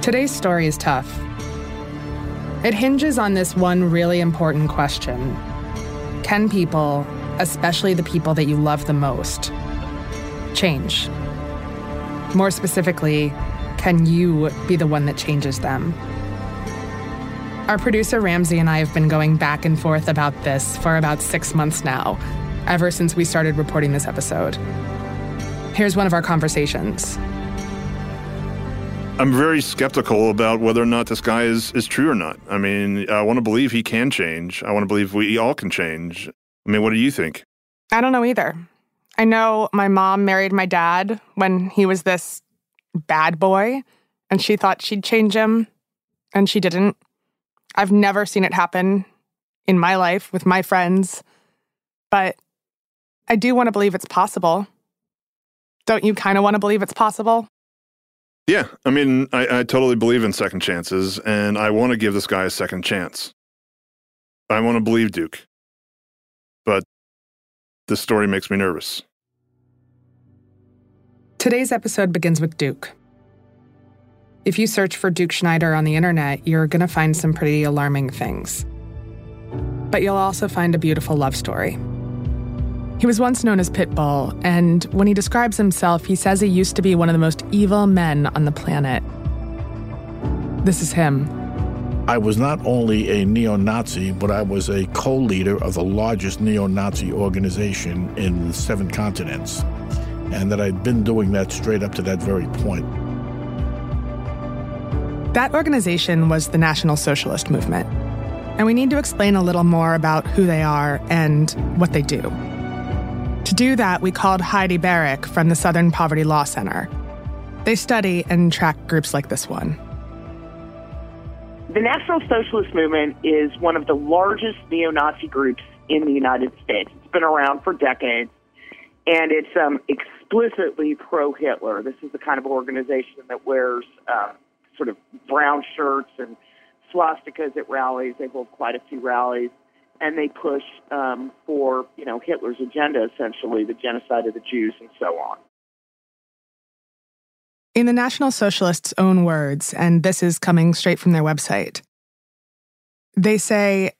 Today's story is tough. It hinges on this one really important question Can people, especially the people that you love the most, change? More specifically, can you be the one that changes them? Our producer Ramsey and I have been going back and forth about this for about six months now, ever since we started reporting this episode. Here's one of our conversations. I'm very skeptical about whether or not this guy is, is true or not. I mean, I want to believe he can change. I want to believe we all can change. I mean, what do you think? I don't know either. I know my mom married my dad when he was this bad boy, and she thought she'd change him, and she didn't. I've never seen it happen in my life with my friends, but I do want to believe it's possible. Don't you kind of want to believe it's possible? Yeah, I mean, I, I totally believe in second chances, and I want to give this guy a second chance. I want to believe Duke. But this story makes me nervous. Today's episode begins with Duke. If you search for Duke Schneider on the internet, you're going to find some pretty alarming things. But you'll also find a beautiful love story. He was once known as Pitbull, and when he describes himself, he says he used to be one of the most evil men on the planet. This is him. I was not only a neo Nazi, but I was a co leader of the largest neo Nazi organization in the seven continents, and that I'd been doing that straight up to that very point. That organization was the National Socialist Movement. And we need to explain a little more about who they are and what they do. Do that, we called Heidi Beirich from the Southern Poverty Law Center. They study and track groups like this one. The National Socialist Movement is one of the largest neo Nazi groups in the United States. It's been around for decades, and it's um, explicitly pro Hitler. This is the kind of organization that wears uh, sort of brown shirts and swastikas at rallies. They hold quite a few rallies, and they push um, for you know Hitler's agenda, essentially the genocide of the Jews and so on. In the National Socialists' own words, and this is coming straight from their website, they say,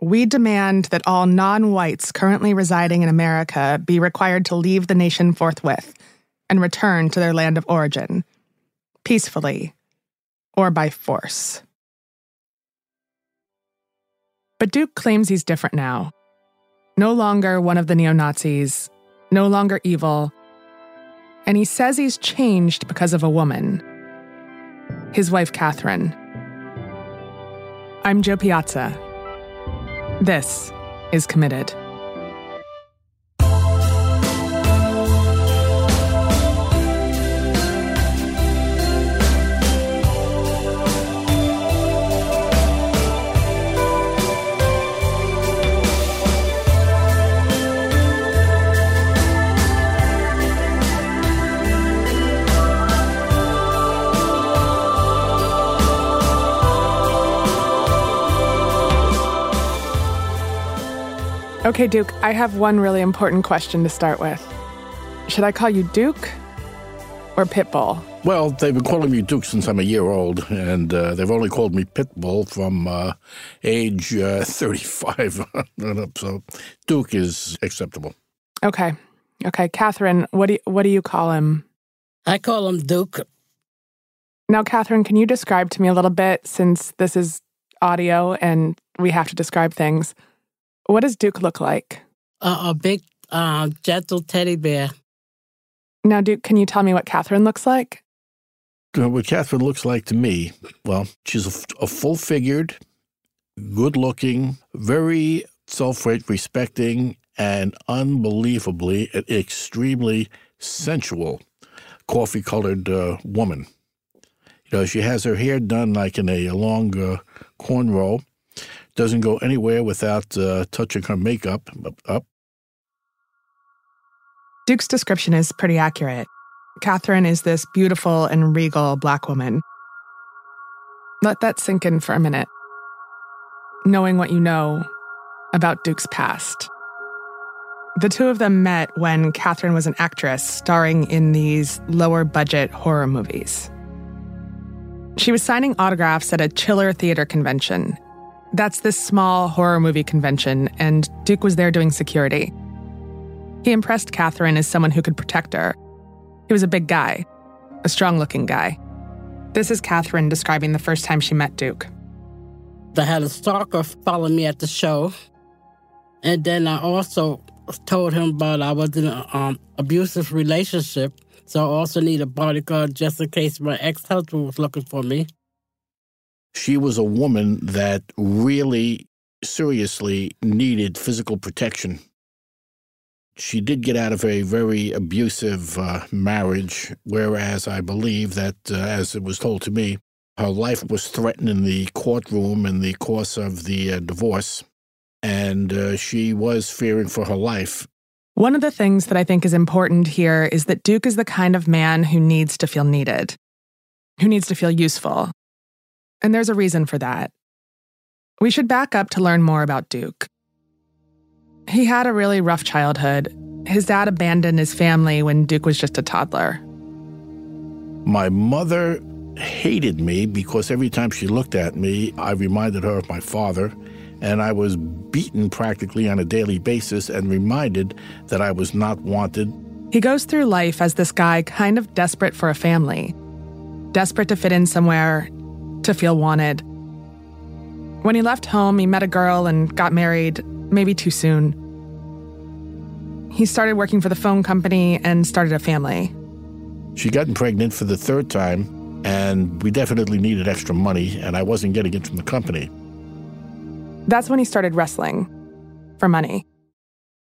We demand that all non whites currently residing in America be required to leave the nation forthwith and return to their land of origin, peacefully or by force. But Duke claims he's different now. No longer one of the neo Nazis, no longer evil. And he says he's changed because of a woman his wife, Catherine. I'm Jo Piazza. This is Committed. Okay, Duke, I have one really important question to start with. Should I call you Duke or Pitbull? Well, they've been calling me Duke since I'm a year old, and uh, they've only called me Pitbull from uh, age uh, 35 on up. So Duke is acceptable. Okay. Okay, Catherine, what do you, what do you call him? I call him Duke. Now, Catherine, can you describe to me a little bit since this is audio and we have to describe things? What does Duke look like? Uh, a big, uh, gentle teddy bear. Now, Duke, can you tell me what Catherine looks like? What Catherine looks like to me, well, she's a, a full figured, good looking, very self respecting, and unbelievably extremely sensual coffee colored uh, woman. You know, she has her hair done like in a long uh, cornrow doesn't go anywhere without uh, touching her makeup up. Duke's description is pretty accurate. Catherine is this beautiful and regal black woman. Let that sink in for a minute. Knowing what you know about Duke's past. The two of them met when Catherine was an actress starring in these lower budget horror movies. She was signing autographs at a chiller theater convention that's this small horror movie convention, and Duke was there doing security. He impressed Catherine as someone who could protect her. He was a big guy, a strong looking guy. This is Catherine describing the first time she met Duke. I had a stalker follow me at the show. And then I also told him about I was in an um, abusive relationship. So I also need a bodyguard just in case my ex husband was looking for me she was a woman that really seriously needed physical protection. She did get out of a very abusive uh, marriage, whereas I believe that, uh, as it was told to me, her life was threatened in the courtroom in the course of the uh, divorce, and uh, she was fearing for her life. One of the things that I think is important here is that Duke is the kind of man who needs to feel needed, who needs to feel useful, and there's a reason for that. We should back up to learn more about Duke. He had a really rough childhood. His dad abandoned his family when Duke was just a toddler. My mother hated me because every time she looked at me, I reminded her of my father, and I was beaten practically on a daily basis and reminded that I was not wanted. He goes through life as this guy kind of desperate for a family, desperate to fit in somewhere, to feel wanted. When he left home, he met a girl and got married, maybe too soon. He started working for the phone company and started a family. She got pregnant for the third time, and we definitely needed extra money, and I wasn't getting it from the company. That's when he started wrestling for money.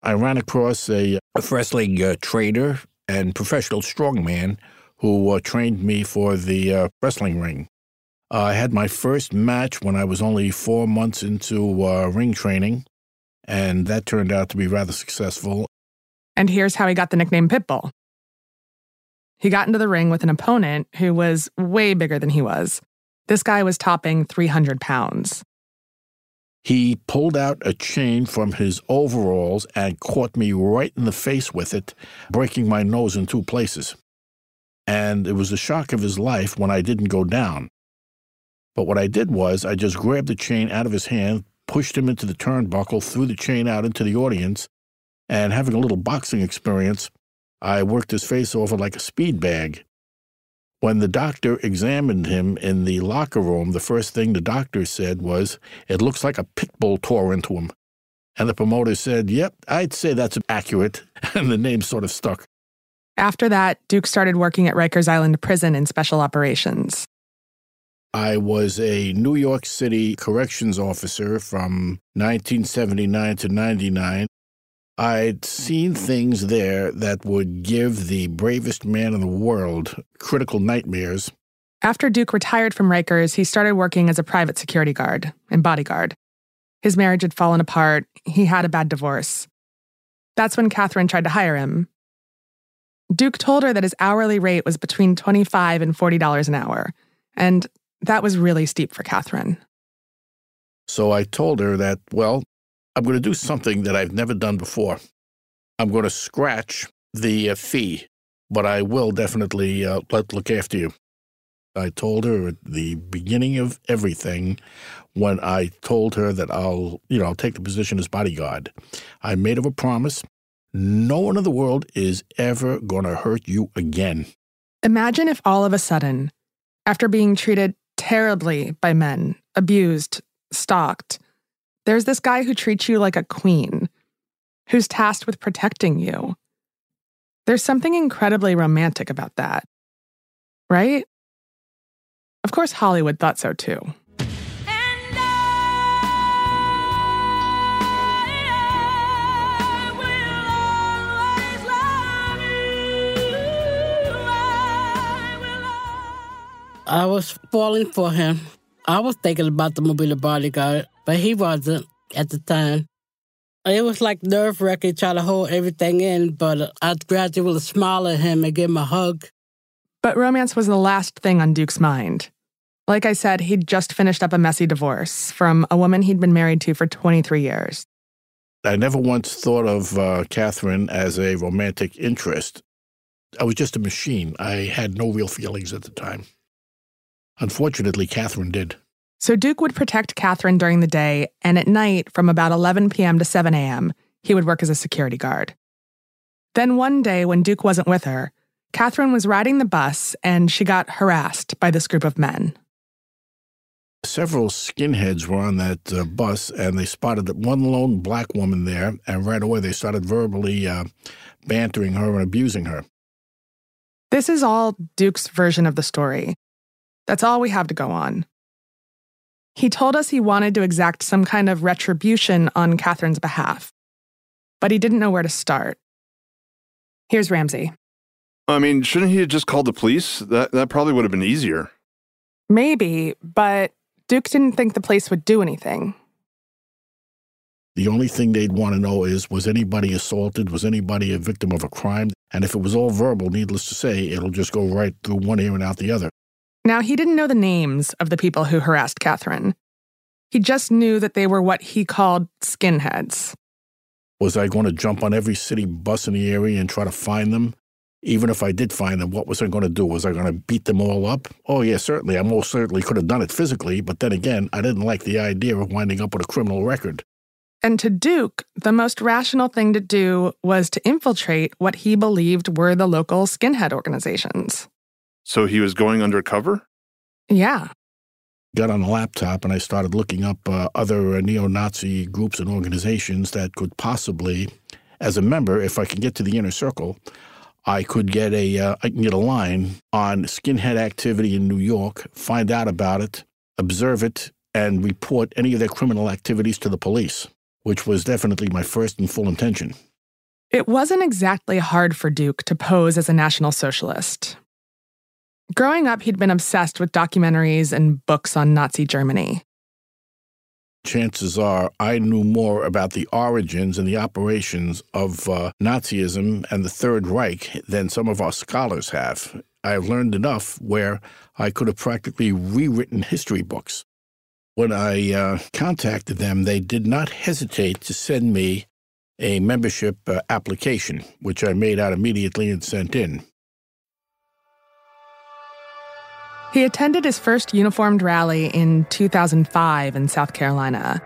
I ran across a, a wrestling uh, trader and professional strongman who uh, trained me for the uh, wrestling ring. Uh, I had my first match when I was only four months into uh, ring training, and that turned out to be rather successful. And here's how he got the nickname Pitbull. He got into the ring with an opponent who was way bigger than he was. This guy was topping 300 pounds. He pulled out a chain from his overalls and caught me right in the face with it, breaking my nose in two places. and it was the shock of his life when I didn't go down. But what I did was I just grabbed the chain out of his hand, pushed him into the turnbuckle, threw the chain out into the audience, and having a little boxing experience, I worked his face over like a speed bag. When the doctor examined him in the locker room, the first thing the doctor said was, It looks like a pit bull tore into him. And the promoter said, Yep, I'd say that's accurate. And the name sort of stuck. After that, Duke started working at Rikers Island Prison in special operations. I was a New York City corrections officer from 1979 to 99. I'd seen things there that would give the bravest man in the world critical nightmares. After Duke retired from Rikers, he started working as a private security guard and bodyguard. His marriage had fallen apart. He had a bad divorce. That's when Catherine tried to hire him. Duke told her that his hourly rate was between 25 and $40 an hour, and that was really steep for Catherine. So I told her that, well, I'm going to do something that I've never done before. I'm going to scratch the uh, fee, but I will definitely uh, let look after you. I told her at the beginning of everything when I told her that I'll, you know, I'll take the position as bodyguard. I made her a promise. No one in the world is ever going to hurt you again. Imagine if all of a sudden, after being treated terribly by men, abused, stalked, there's this guy who treats you like a queen, who's tasked with protecting you. There's something incredibly romantic about that. Right? Of course, Hollywood thought so too. I was falling for him. I was thinking about the movie The Bodyguard, but he wasn't at the time. It was like nerve wracking trying to hold everything in, but I'd gradually smile at him and give him a hug. But romance was the last thing on Duke's mind. Like I said, he'd just finished up a messy divorce from a woman he'd been married to for 23 years. I never once thought of uh, Catherine as a romantic interest. I was just a machine. I had no real feelings at the time. Unfortunately, Catherine did. So Duke would protect Catherine during the day, and at night, from about 11 p.m. to 7 a.m., he would work as a security guard. Then one day, when Duke wasn't with her, Catherine was riding the bus and she got harassed by this group of men. Several skinheads were on that uh, bus, and they spotted one lone black woman there, and right away they started verbally uh, bantering her and abusing her. This is all Duke's version of the story. That's all we have to go on. He told us he wanted to exact some kind of retribution on Catherine's behalf, but he didn't know where to start. Here's Ramsey. I mean, shouldn't he have just called the police? That that probably would have been easier. Maybe, but Duke didn't think the police would do anything. The only thing they'd want to know is was anybody assaulted? Was anybody a victim of a crime? And if it was all verbal, needless to say, it'll just go right through one ear and out the other. Now, he didn't know the names of the people who harassed Catherine. He just knew that they were what he called skinheads. Was I going to jump on every city bus in the area and try to find them? Even if I did find them, what was I going to do? Was I going to beat them all up? Oh, yeah, certainly. I most certainly could have done it physically, but then again, I didn't like the idea of winding up with a criminal record. And to Duke, the most rational thing to do was to infiltrate what he believed were the local skinhead organizations. So he was going undercover? Yeah. Got on a laptop and I started looking up uh, other uh, neo Nazi groups and organizations that could possibly, as a member, if I can get to the inner circle, I could get a uh, I can get a line on skinhead activity in New York, find out about it, observe it, and report any of their criminal activities to the police, which was definitely my first and full intention. It wasn't exactly hard for Duke to pose as a National Socialist. Growing up, he'd been obsessed with documentaries and books on Nazi Germany. Chances are I knew more about the origins and the operations of uh, Nazism and the Third Reich than some of our scholars have. I've learned enough where I could have practically rewritten history books. When I uh, contacted them, they did not hesitate to send me a membership uh, application, which I made out immediately and sent in. He attended his first uniformed rally in 2005 in South Carolina.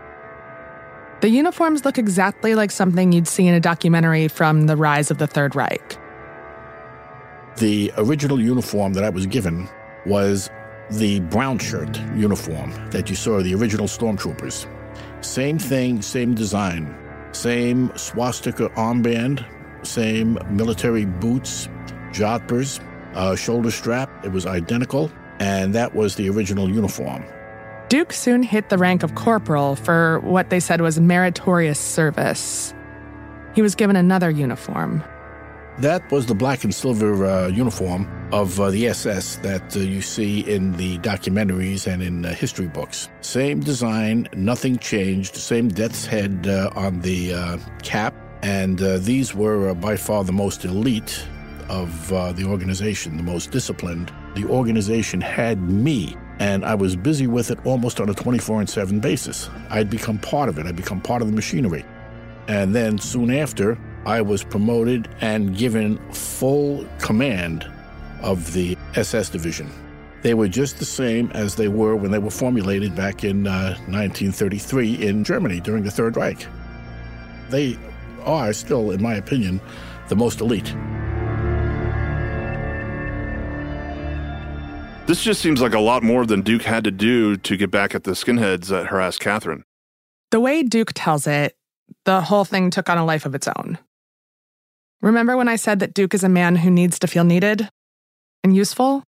The uniforms look exactly like something you'd see in a documentary from the rise of the Third Reich. The original uniform that I was given was the brown shirt uniform that you saw, the original stormtroopers. Same thing, same design, same swastika armband, same military boots, jodhpurs, uh, shoulder strap. It was identical, and that was the original uniform. Duke soon hit the rank of corporal for what they said was meritorious service. He was given another uniform. That was the black and silver uh, uniform of uh, the SS that uh, you see in the documentaries and in uh, history books. Same design, nothing changed, same death's head uh, on the uh, cap, and these were by far the most elite of the organization, the most disciplined. The organization had me and I was busy with it almost on a 24 and 7 basis. I'd become part of it, I'd become part of the machinery. And then soon after, I was promoted and given full command of the SS division. They were just the same as they were when they were formulated back in uh, 1933 in Germany during the Third Reich. They are still, in my opinion, the most elite. This just seems like a lot more than Duke had to do to get back at the skinheads that harassed Catherine. The way Duke tells it, the whole thing took on a life of its own. Remember when I said that Duke is a man who needs to feel needed and useful?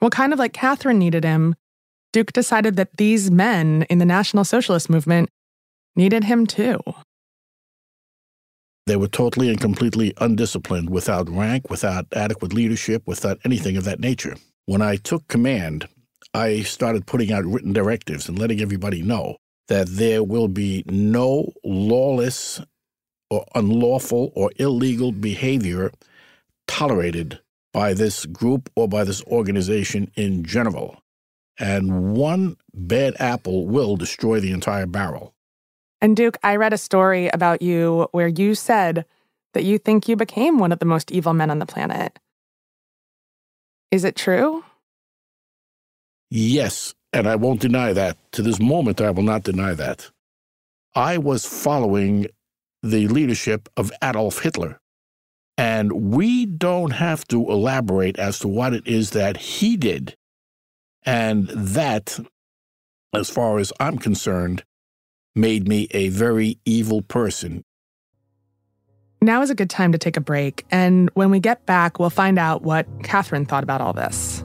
Well, kind of like Catherine needed him, Duke decided that these men in the National Socialist movement needed him too. They were totally and completely undisciplined, without rank, without adequate leadership, without anything of that nature. When I took command, I started putting out written directives and letting everybody know that there will be no lawless or unlawful or illegal behavior tolerated by this group or by this organization in general. And one bad apple will destroy the entire barrel. And Duke, I read a story about you where you said that you think you became one of the most evil men on the planet. Is it true? Yes, and I won't deny that. To this moment, I will not deny that. I was following the leadership of Adolf Hitler. And we don't have to elaborate as to what it is that he did. And that, as far as I'm concerned, made me a very evil person. Now is a good time to take a break, and when we get back, we'll find out what Catherine thought about all this.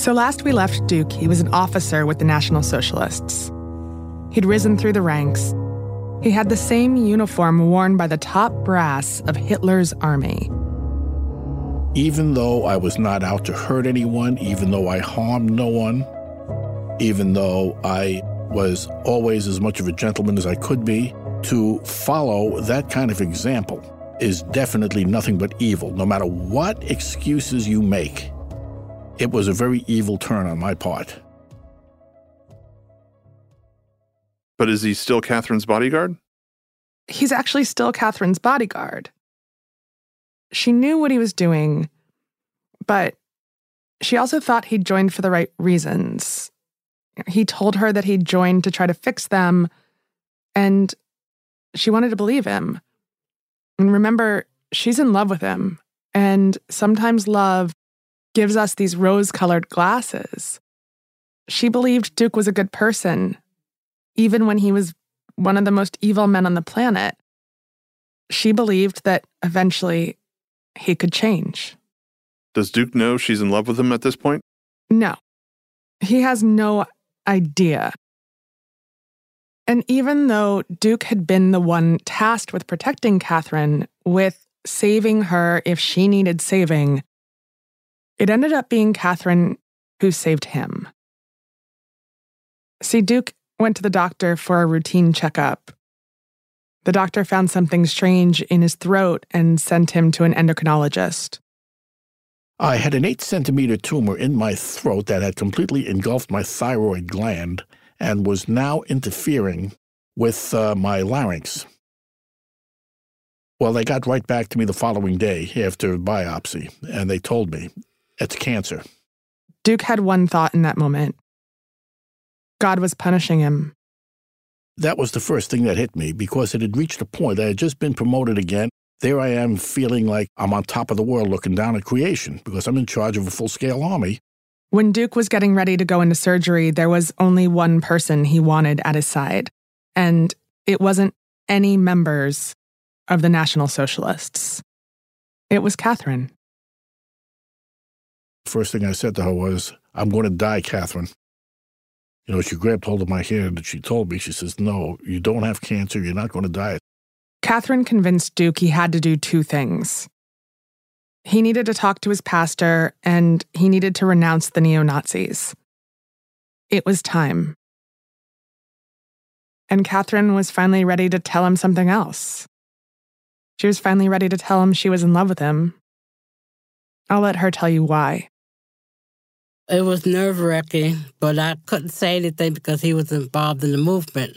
So last we left Duke, he was an officer with the National Socialists. He'd risen through the ranks. He had the same uniform worn by the top brass of Hitler's army. Even though I was not out to hurt anyone, even though I harmed no one, even though I was always as much of a gentleman as I could be, to follow that kind of example is definitely nothing but evil, no matter what excuses you make. It was a very evil turn on my part. But is he still Catherine's bodyguard? He's actually still Catherine's bodyguard. She knew what he was doing, but she also thought he'd joined for the right reasons. He told her that he'd joined to try to fix them, and she wanted to believe him. And remember, she's in love with him, and sometimes love gives us these rose colored glasses. She believed Duke was a good person, even when he was one of the most evil men on the planet. She believed that eventually he could change. Does Duke know she's in love with him at this point? No, he has no idea. And even though Duke had been the one tasked with protecting Catherine, with saving her if she needed saving, it ended up being Catherine who saved him. See, Duke went to the doctor for a routine checkup. The doctor found something strange in his throat and sent him to an endocrinologist. I had an eight centimeter tumor in my throat that had completely engulfed my thyroid gland and was now interfering with uh, my larynx. Well, they got right back to me the following day after biopsy, and they told me it's cancer. Duke had one thought in that moment God was punishing him. That was the first thing that hit me because it had reached a point. I had just been promoted again. There I am feeling like I'm on top of the world looking down at creation because I'm in charge of a full scale army. When Duke was getting ready to go into surgery, there was only one person he wanted at his side, and it wasn't any members of the National Socialists. It was Catherine. First thing I said to her was, I'm going to die, Catherine. You know, she grabbed hold of my hand and she told me, she says, No, you don't have cancer. You're not going to die. Catherine convinced Duke he had to do two things. He needed to talk to his pastor and he needed to renounce the neo Nazis. It was time. And Catherine was finally ready to tell him something else. She was finally ready to tell him she was in love with him. I'll let her tell you why. It was nerve wracking, but I couldn't say anything because he was involved in the movement.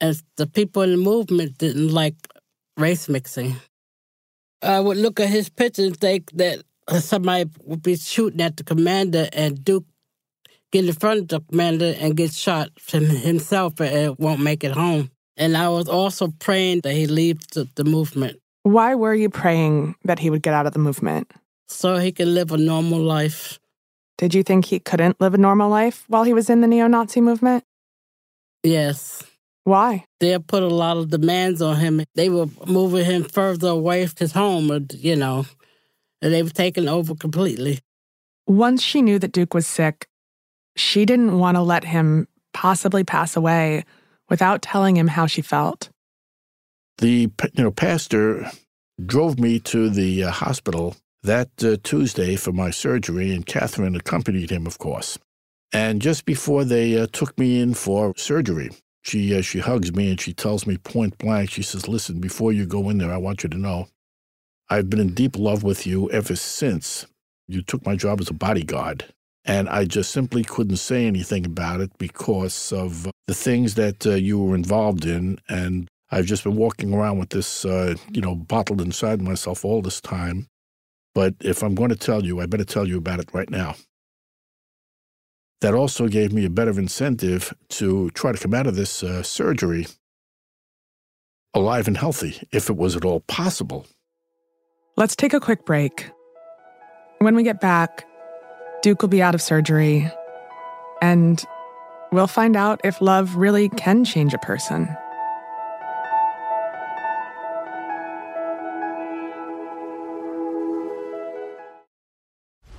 And the people in the movement didn't like race mixing. I would look at his picture and think that somebody would be shooting at the commander and Duke get in front of the commander and get shot himself and won't make it home. And I was also praying that he leaves the, the movement. Why were you praying that he would get out of the movement? So he could live a normal life. Did you think he couldn't live a normal life while he was in the neo Nazi movement? Yes. Why? They put a lot of demands on him. They were moving him further away from his home, you know, and they were taking over completely. Once she knew that Duke was sick, she didn't want to let him possibly pass away without telling him how she felt. The you know pastor drove me to the uh, hospital that uh, Tuesday for my surgery, and Catherine accompanied him, of course. And just before they uh, took me in for surgery, she uh, she hugs me and she tells me point blank. She says, "Listen, before you go in there, I want you to know, I've been in deep love with you ever since you took my job as a bodyguard." And I just simply couldn't say anything about it because of the things that uh, you were involved in. And I've just been walking around with this, uh, you know, bottled inside myself all this time. But if I'm going to tell you, I better tell you about it right now that also gave me a better incentive to try to come out of this uh, surgery alive and healthy, if it was at all possible. Let's take a quick break. When we get back, Duke will be out of surgery, and we'll find out if love really can change a person.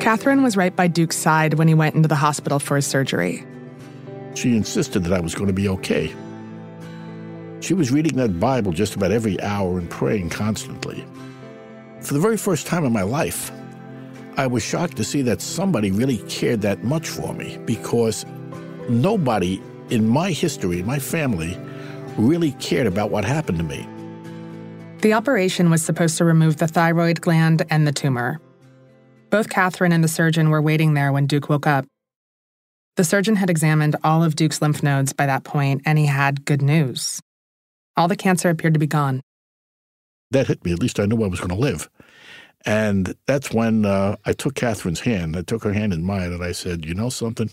Catherine was right by Duke's side when he went into the hospital for his surgery. She insisted that I was going to be okay. She was reading that Bible just about every hour and praying constantly. For the very first time in my life, I was shocked to see that somebody really cared that much for me because nobody in my history, in my family, really cared about what happened to me. The operation was supposed to remove the thyroid gland and the tumor. Both Catherine and the surgeon were waiting there when Duke woke up. The surgeon had examined all of Duke's lymph nodes by that point, and he had good news. All the cancer appeared to be gone. That hit me. At least I knew I was going to live. And that's when uh, I took Catherine's hand. I took her hand in mine, and I said, You know something?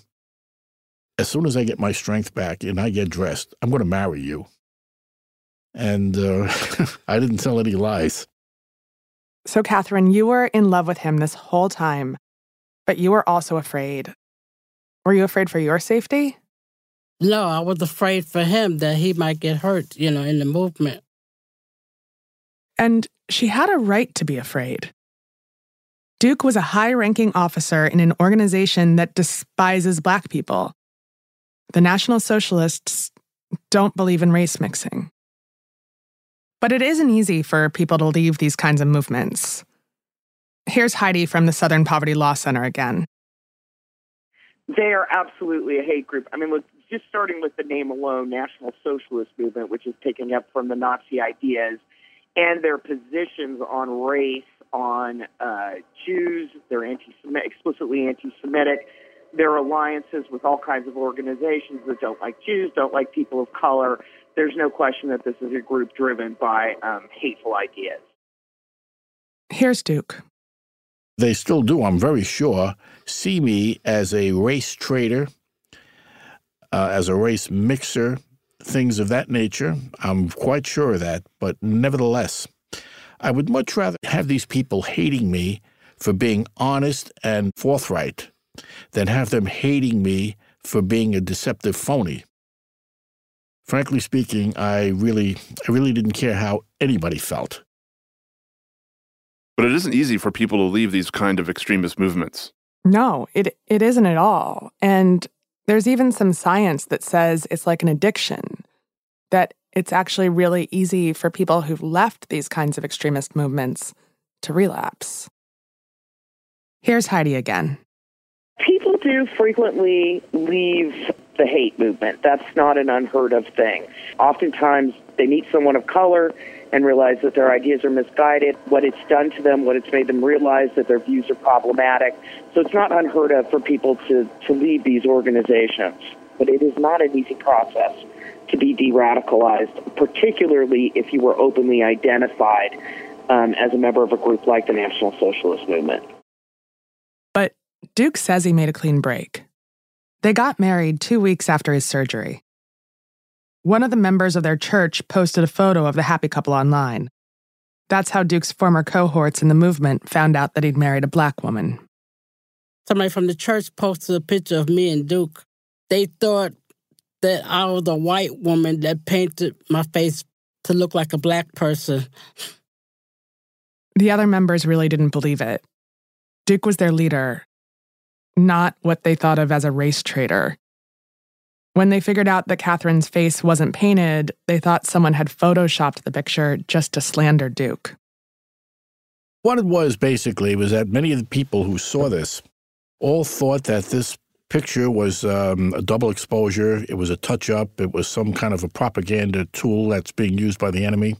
As soon as I get my strength back and I get dressed, I'm going to marry you and uh, I didn't tell any lies. So, Catherine, you were in love with him this whole time, but you were also afraid. Were you afraid for your safety? No, I was afraid for him that he might get hurt, you know, in the movement. And she had a right to be afraid. Duke was a high ranking officer in an organization that despises black people. The National Socialists don't believe in race mixing. But it isn't easy for people to leave these kinds of movements. Here's Heidi from the Southern Poverty Law Center again. They are absolutely a hate group. I mean, look, just starting with the name alone, National Socialist Movement, which is picking up from the Nazi ideas and their positions on race, on uh, Jews, they're anti explicitly anti Semitic. Their alliances with all kinds of organizations that don't like Jews, don't like people of color. There's no question that this is a group driven by um, hateful ideas. Here's Duke. They still do, I'm very sure, see me as a race traitor, uh, as a race mixer, things of that nature. I'm quite sure of that, but nevertheless, I would much rather have these people hating me for being honest and forthright than have them hating me for being a deceptive phony. Frankly speaking, I really I really didn't care how anybody felt. But it isn't easy for people to leave these kind of extremist movements. No, it it isn't at all. And there's even some science that says it's like an addiction. That it's actually really easy for people who've left these kinds of extremist movements to relapse. Here's Heidi again. People do frequently leave the hate movement. That's not an unheard of thing. Oftentimes, they meet someone of color and realize that their ideas are misguided, what it's done to them, what it's made them realize that their views are problematic. So it's not unheard of for people to, to leave these organizations. But it is not an easy process to be de radicalized, particularly if you were openly identified um, as a member of a group like the National Socialist Movement. Duke says he made a clean break. They got married two weeks after his surgery. One of the members of their church posted a photo of the happy couple online. That's how Duke's former cohorts in the movement found out that he'd married a black woman. Somebody from the church posted a picture of me and Duke. They thought that I was a white woman that painted my face to look like a black person. The other members really didn't believe it. Duke was their leader, not what they thought of as a race traitor. When they figured out that Catherine's face wasn't painted, they thought someone had photoshopped the picture just to slander Duke. What it was basically was that many of the people who saw this all thought that this picture was um, a double exposure. It was a touch up. It was some kind of a propaganda tool that's being used by the enemy.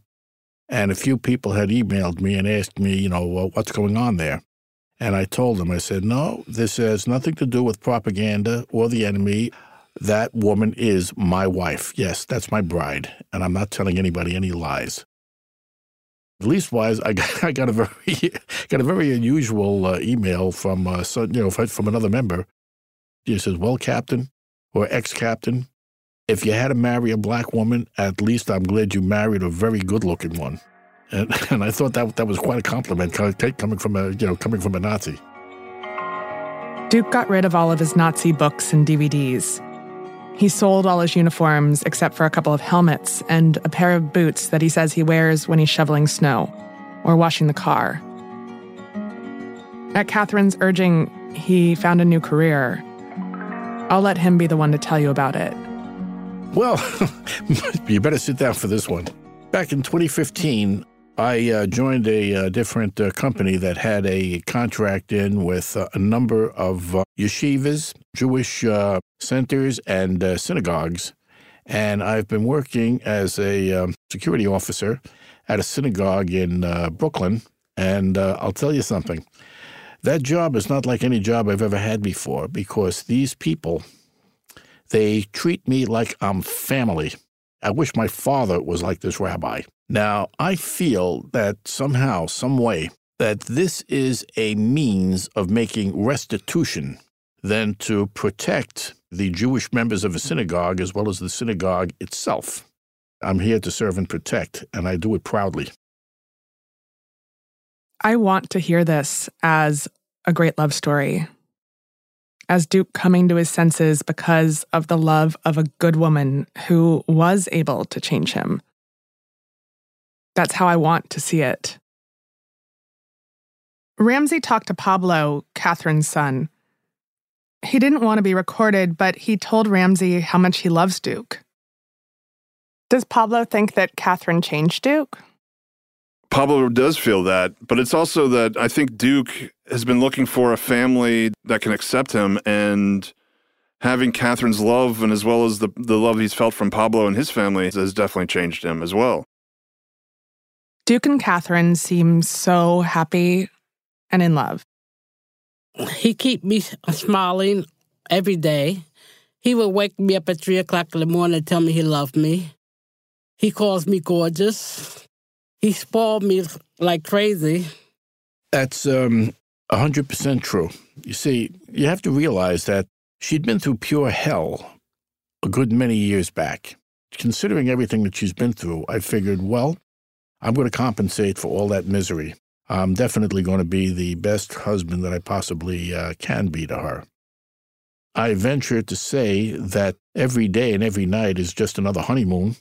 And a few people had emailed me and asked me, you know, well, what's going on there? And I told them, I said, no, this has nothing to do with propaganda or the enemy. That woman is my wife. Yes, that's my bride. And I'm not telling anybody any lies. Leastwise, I got, I got a very got a very unusual uh, email from uh, so, you know from another member he says, Well, Captain or ex captain, if you had to marry a black woman, at least I'm glad you married a very good looking one. And, and I thought that that was quite a compliment coming from a you know coming from a Nazi. Duke got rid of all of his Nazi books and DVDs. He sold all his uniforms except for a couple of helmets and a pair of boots that he says he wears when he's shoveling snow or washing the car. At Catherine's urging, he found a new career I'll let him be the one to tell you about it. Well, you better sit down for this one. Back in 2015, I uh, joined a uh, different uh, company that had a contract in with uh, a number of uh, yeshivas, Jewish uh, centers, and synagogues. And I've been working as a um, security officer at a synagogue in Brooklyn. And I'll tell you something that job is not like any job I've ever had before because these people, they treat me like I'm family. I wish my father was like this rabbi. Now, I feel that somehow, some way, that this is a means of making restitution than to protect the Jewish members of a synagogue as well as the synagogue itself. I'm here to serve and protect, and I do it proudly. I want to hear this as a great love story. As Duke coming to his senses because of the love of a good woman who was able to change him. That's how I want to see it. Ramsey talked to Pablo, Catherine's son. He didn't want to be recorded, but he told Ramsey how much he loves Duke. Does Pablo think that Catherine changed Duke? Pablo does feel that, but it's also that I think Duke has been looking for a family that can accept him and having Catherine's love and as well as the, the love he's felt from Pablo and his family has definitely changed him as well. Duke and Catherine seem so happy and in love. He keep me smiling every day. He would wake me up at three o'clock in the morning and tell me he loved me. He calls me gorgeous. He spoiled me like crazy. That's um, 100% true. You see, you have to realize that she'd been through pure hell a good many years back. Considering everything that she's been through, I figured, well, I'm going to compensate for all that misery. I'm definitely going to be the best husband that I possibly uh, can be to her. I venture to say that every day and every night is just another honeymoon.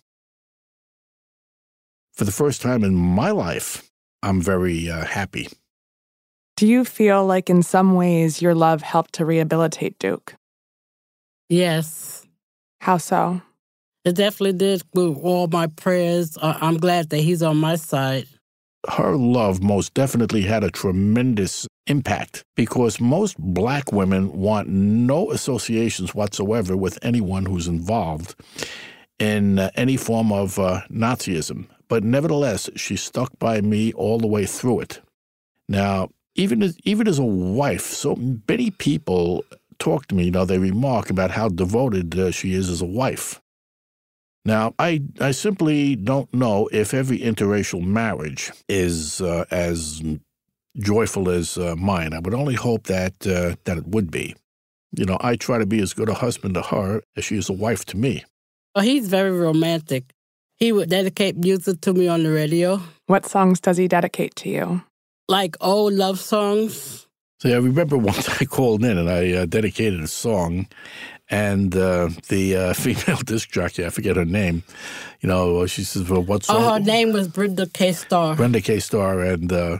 For the first time in my life, I'm very uh, happy. Do you feel like in some ways your love helped to rehabilitate Duke? Yes. How so? It definitely did with all my prayers. I'm glad that he's on my side. Her love most definitely had a tremendous impact because most black women want no associations whatsoever with anyone who's involved in uh, any form of uh, Nazism. But nevertheless, she stuck by me all the way through it. Now, even as, even as a wife, so many people talk to me, you know, they remark about how devoted uh, she is as a wife. Now, I, I simply don't know if every interracial marriage is uh, as joyful as uh, mine. I would only hope that uh, that it would be. You know, I try to be as good a husband to her as she is a wife to me. Well, he's very romantic. He would dedicate music to me on the radio. What songs does he dedicate to you? Like old love songs. So I remember once I called in and I uh, dedicated a song, and uh, the uh, female disc jockey, I forget her name, you know, she says, well, "What song?" Oh, her name was Brenda K. Starr. Brenda K. Starr, and uh,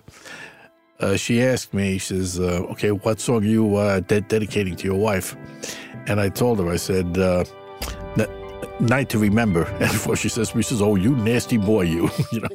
uh, she asked me, she says, uh, "Okay, what song are you de- dedicating to your wife?" And I told her, I said. Night to remember, and before she says, "She says, oh, you nasty boy, you," you know.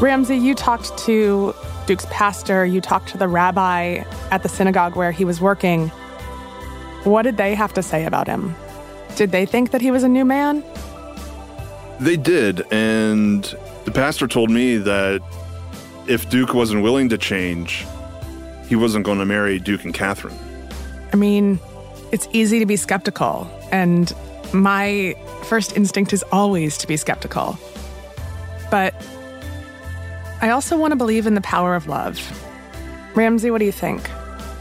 Ramsey, you talked to Duke's pastor, you talked to the rabbi at the synagogue where he was working. What did they have to say about him? Did they think that he was a new man? They did, and the pastor told me that if Duke wasn't willing to change, he wasn't going to marry Duke and Catherine. I mean, it's easy to be skeptical, and my first instinct is always to be skeptical. But I also want to believe in the power of love. Ramsey, what do you think?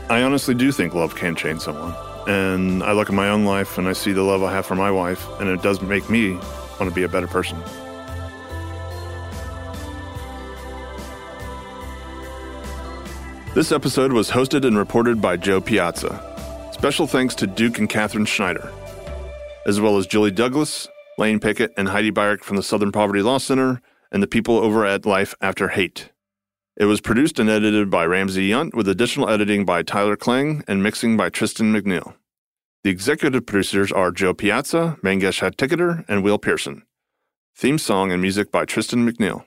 I honestly do think love can change someone. And I look at my own life and I see the love I have for my wife, and it does make me want to be a better person. This episode was hosted and reported by Jo Piazza. Special thanks to Duke and Catherine Schneider, as well as Julie Douglas, Lane Pickett, and Heidi Beirich from the Southern Poverty Law Center, and the people over at Life After Hate. It was produced and edited by Ramsey Yount, with additional editing by Tyler Klang and mixing by Tristan McNeil. The executive producers are Jo Piazza, Mangesh Hattikudur, and Will Pearson. Theme song and music by Tristan McNeil.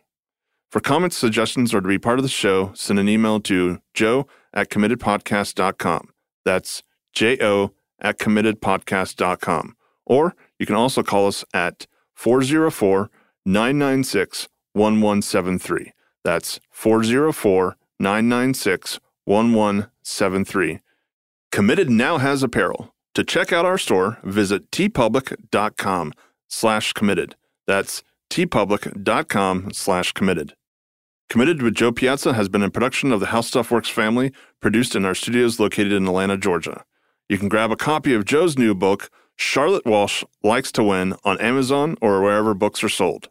For comments, suggestions, or to be part of the show, send an email to jo at committedpodcast.com. That's J O at committedpodcast.com. Or you can also call us at 404 996 1173. That's 404 996 1173. Committed now has apparel. To check out our store, visit teepublic.com slash committed. That's teepublic.com slash committed. Committed with Jo Piazza has been a production of the How Stuff Works family, produced in our studios located in Atlanta, Georgia. You can grab a copy of Jo's new book, Charlotte Walsh Likes to Win, on Amazon or wherever books are sold.